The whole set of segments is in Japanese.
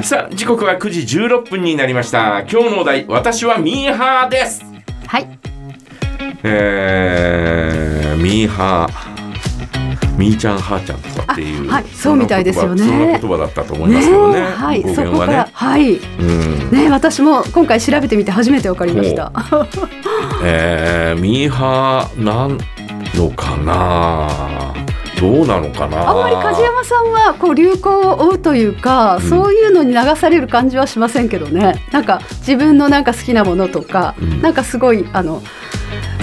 ねさあ時刻は9時16分になりました。今日のお題私はミーハーです。はい。えー、ミーハー。みーちゃんはーちゃんとかっていうあはいそうみたいですよね。そんな言葉だったと思いますけどね。えはい語そこからはい。うん。ね私も今回調べてみて初めてわかりました。えー、ミーハーなんのかなどうなのかな？あんまり梶山さんはこう流行を追うというか、ん。そういうのに流される感じはしませんけどね。なんか自分のなんか好きなものとか、うん。なんかすごいあの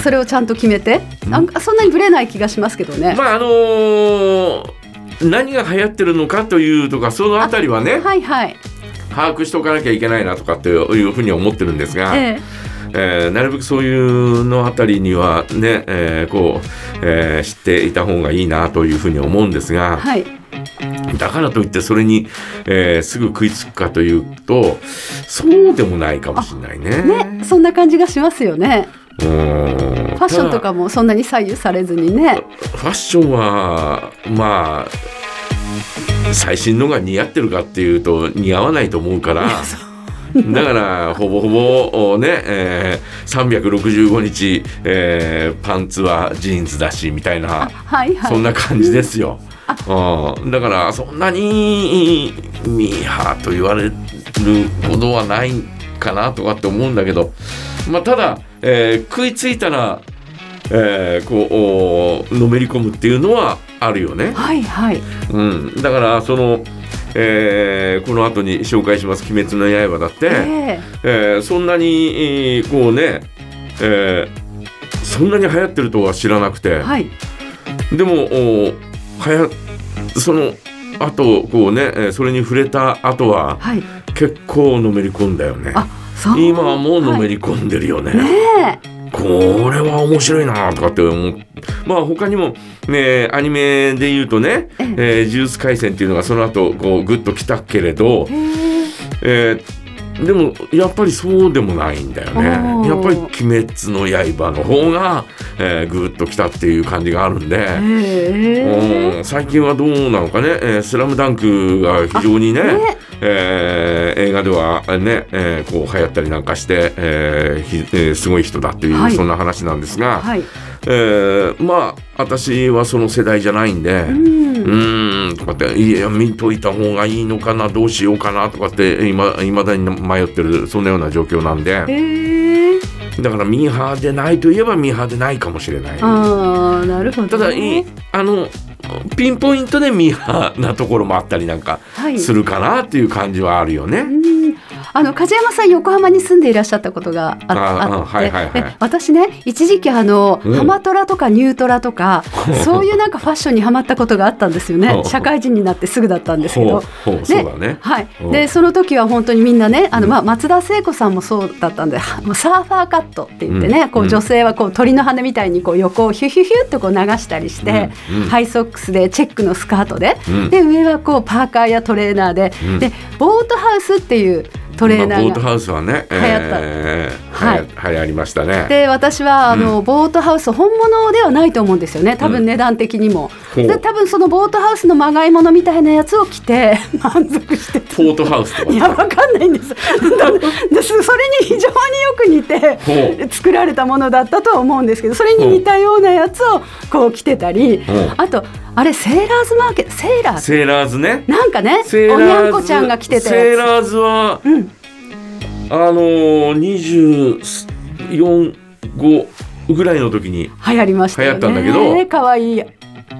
それをちゃんと決めて、なんかそんなにぶれない気がしますけどね。まああのー何が流行ってるのかというとかそのあたりはねはいはい、把握しておかなきゃいけないなとかっていうふうに思ってるんですが、ええーなるべくそういうのあたりにはね、えーこう、えー知っていた方がいいなというふうに思うんですえが、はいだからといってそれに、えーすぐ食いつくかというとそうでもないかもしれないね。ねそんな感じがしますよね。うーんファッションとかもそんなに左右されずにね。ファッションはまあ最新のが似合ってるかっていうと似合わないと思うから。だからほぼほぼね、えー、365日、えーパンツはジーンズだしみたいなはいはい。そんな感じですよ。うん、だからそんなにミーハーと言われるほどはないかなとかって思うんだけど、まあ、ただ、えー食いついたら、えーこうおのめり込むっていうのはあるよね。はいはい。うん、だからその、えーこの後に紹介します「鬼滅の刃」だって、ええーそんなにえーこうね、えーそんなに流行ってるとは知らなくて、えはい。でもおはやその後こうねえーそれに触れた後ははい。結構のめり込んだよね。今はもうのめり。り込んでるよね。ねこれは面白いなとかって思う。まあ他にもねアニメで言うとね、ええー、ジュース回戦っていうのがその後こうグッときたけれどえ。、ーでもやっぱりそうでもないんだよね。やっぱり「鬼滅の刃」の方が、えー、グッときたっていう感じがあるんで。うん最近はどうなのかね、えースラムダンクが非常にね、ねえー映画ではね、えーこう流行ったりなんかして、えーひえーすごい人だっていう、はいそんな話なんですが、はい。えーまあ私はその世代じゃないんで、う。うんとかっていや見といた方がいいのかなどうしようかなとかって今未だに迷ってるそんなような状況なんで。だからミーハーでないといえばミーハーでないかもしれない。ああ、なるほど。ただいあのピンポイントでミーハーなところもあったりなんかはい。するかなっていう感じはあるよね。うんあの梶山さん横浜に住んでいらっしゃったことがあって、はいはい私ね一時期あの、うん。ハマトラとかニュートラとかそういうなんかファッションにはまったことがあったんですよほねう。社会人になってすぐだったんですけど。ほう。ほうそうだね。はい。うん、でその時は本当にみんなねあの、まあ、松田聖子さんもそうだったんではもうサーファーカットって言ってね、こうん。う女性はこう鳥の羽みたいにこう横をヒュヒュヒュってこう流したりして、うん。うん。ハイソックスでチェックのスカートで、うん。で上はこうパーカーやトレーナーで、うん。でボートハウスっていうトレーナまあ、ボート。ハウスはね、流行った。えーはい。流行りましたね。で私はあの、ボートハウス本物ではないと思うんですよね。多うん。分値段的にも、ほう。で多分そのボートハウスのまがいものみたいなやつを着て 満足してたフォートハウスいやわかんないんです。だ ですそれに非常によく似てほ作られたものだったとは思うんですけどそれに似たようなやつをこう着てたりあとあれセーラーズマーケットセーラー？ズセーラーズね。なんかねおにゃんこちゃんが着てたセーやラーズは、うんあのー、24、5ぐらいの時につ流行りました流行ったんだけどかわい。い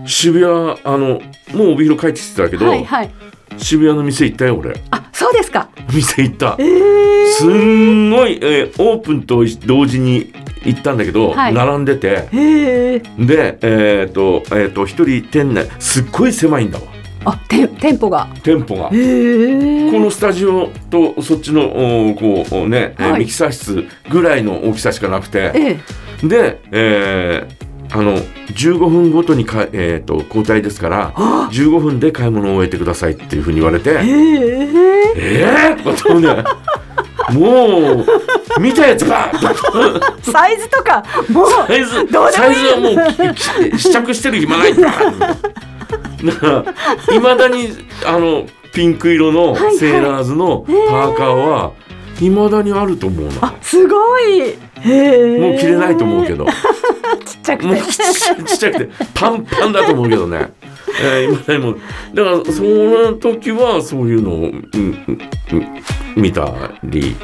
渋谷あのもう帯広帰ってきてたけど、はいはい。渋谷の店行ったよ俺。あそうですか。店行った。えー、すんごい、えーオープンと同時に行ったんだけど、はい。並んでて。でえっ、とえっ、と一人店内すっごい狭いんだわ。あ店店舗が。店舗が。へ。えこのスタジオとそっちのおこうね、えーはい。ミキサー室ぐらいの大きさしかなくて。ええ。で、えーあの15分ごとにか、えー、と交代ですからあ15分で買い物を終えてくださいっていうふうに言われて。へええー、とかってねもう見たやつばーっとサイズとかもうサイズサイズはもう試着してる暇ない。だからいまだにあのピンク色のセーラーズのパーカーは未だにあると思うな、あすごい。もう着れないと思うけど。ちっちゃくて。もうちっちゃちっちゃくてパンパンだと思うけどね。えー、今でもだからその時はそういうのを、うんうんうん見たり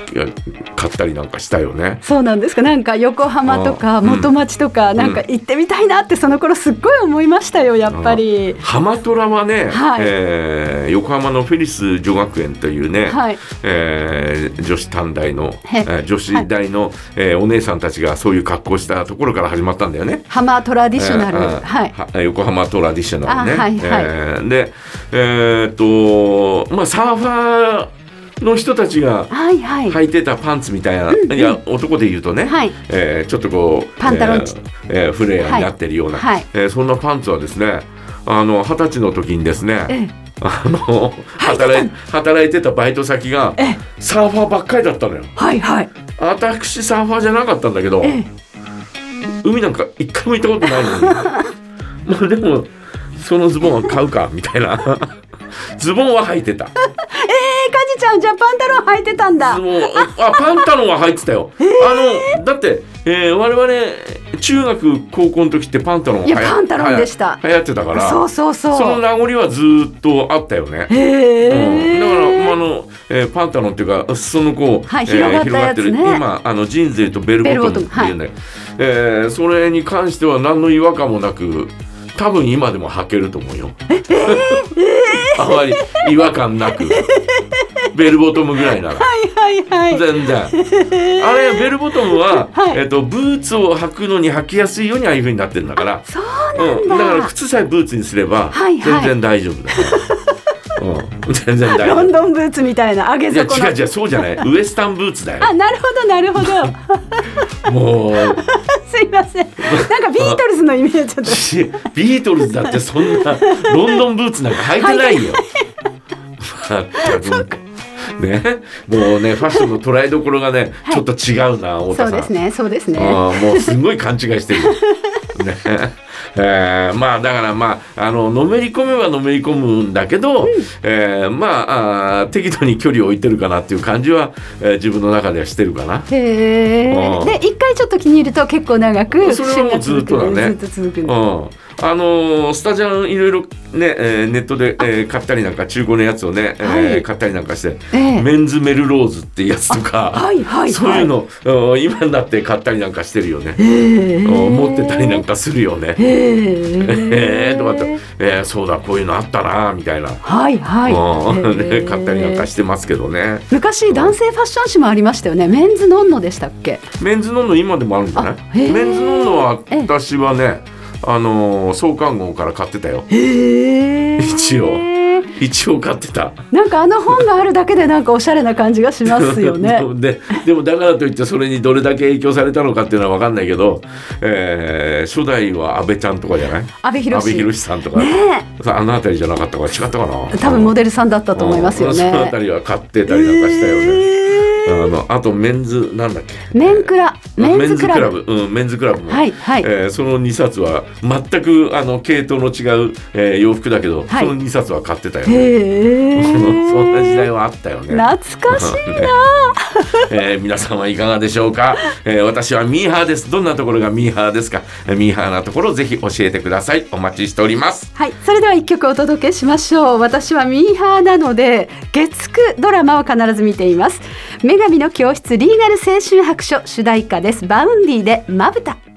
買ったりなんかしたよね。そうなんですか。なんか横浜とか元町とかなんか行ってみたいなってその頃すっごい思いましたよやっぱり。浜虎はね、はい。えー横浜のフェリス女学園というね、はい。えー女子短大の、へ。えー女子大の、えーお姉さんたちがそういう格好をしたところから始まったんだよね。浜トラディショナル、えーはい。は横浜トラディショナルね。あはいはい。えーで、えーっとまあサーファーの人たちがはいはい。履いてたパンツみたいな、いや男で言うとね、はい。えーちょっとこうパンタロンえーえーフレアになってるような、はい。はい。えーそんなパンツはですねあの二十歳の時にですね、ええ。あの働い働いてたバイト先がええ。サーファーばっかりだったのよ。はいはい。私サーファーじゃなかったんだけど、ええ。海なんか一回も行ったことないのに。まあでもそのズボンは買うかみたいな。ズボンは履いてたちゃんじゃあパンタロン履いてたんだ。ズボンあパンタロンは履いてたよ、あのだって、えー我々中学高校の時ってパンタロンいやパンタロンでした。流行ってたからそうそうそう。その名残はずっとあったよね。へえ、うん、だから、まああのえーパンタロンっていうか裾のこう、はい広がったやつね。広がってる。今あのジーンズでいうとベルボトムってい。うね、えーそれに関しては何の違和感もなく多分今でも履けると思うよ。あまり違和感なくベルボトムぐらいなら。はいはい全然。あれベルボトムは、はい。えっとブーツを履くのに履きやすいようにああいう風になってるんだから。そうなんうん、だ、だから靴さえブーツにすればはいはい。全然大丈夫だよ、うん、全然大丈ロン夫ドンブーツみたいな上げいや底の違う違うそうじゃない。ウエスタンブーツだよ。あなるほどなるほど。もう。すいません。なんかビートルズのイメージだった。しビートルズだってそんなロンドンブーツなんか履いてないよ。まったくね、もうねファッションの捉えどころがね、はい。ちょっと違うな太田さん。そうですねそうですね。もうすごい勘違いしてる。ね。えーまあだからまああののめり込めばのめり込むんだけど、えーまあ適度に距離を置いてるかなっていう感じは、えー自分の中ではしてるかな。へえうん。で一回ちょっと気に入ると結構長くそれはもうずっとだね。ずっと続くんうだんあのースタジャンいろいろね、えーネットで、えー買ったりなんか中古のやつをね、えーはい。買ったりなんかして、ええ。メンズメルローズっていうやつとか、はいはいはい。そういうの、うん今になって買ったりなんかしてるよね、へえうん持ってたりなんかするよね。へ えー、とかってえ、えーそうだこういうのあったなみたいな、はいはい。うんね買ったりなんかしてますけどね。昔男性ファッション誌もありましたよね。メンズノンノでしたっけ？メンズノンノ今でもあるんじゃない？メンズノンノはええ私はねあのー創刊号から買ってたよ。一応。一応買ってた。なんかあの本があるだけでなんかおしゃれな感じがしますよね。ででもだからといってそれにどれだけ影響されたのかっていうのは分かんないけど、えー初代は安倍ちゃんとかじゃない？阿部寛安倍寛さんとか、ねあの辺りじゃなかったか違ったかな？え多分モデルさんだったと思いますよね。うん。その辺りは買ってたりなんかしたよね、あのあとメンズなんだっけ？メンクラメンズクラブ。うん、メンズクラブも、はいはい。えーその2冊は全くあの系統の違う、えー洋服だけど、はい。その2冊は買ってたよね、そんな時代はあったよね。懐かしいね えー皆さんはいかがでしょうか、えー私はミーハーです。どんなところがミーハーですか？えーミーハーなところぜひ教えてください。お待ちしております。はい、それでは一曲お届けしましょう。私はミーハーなので、月9ドラマを必ず見ています。女神の教室リーガル青春白書主題歌です。 Vaundy でまぶた。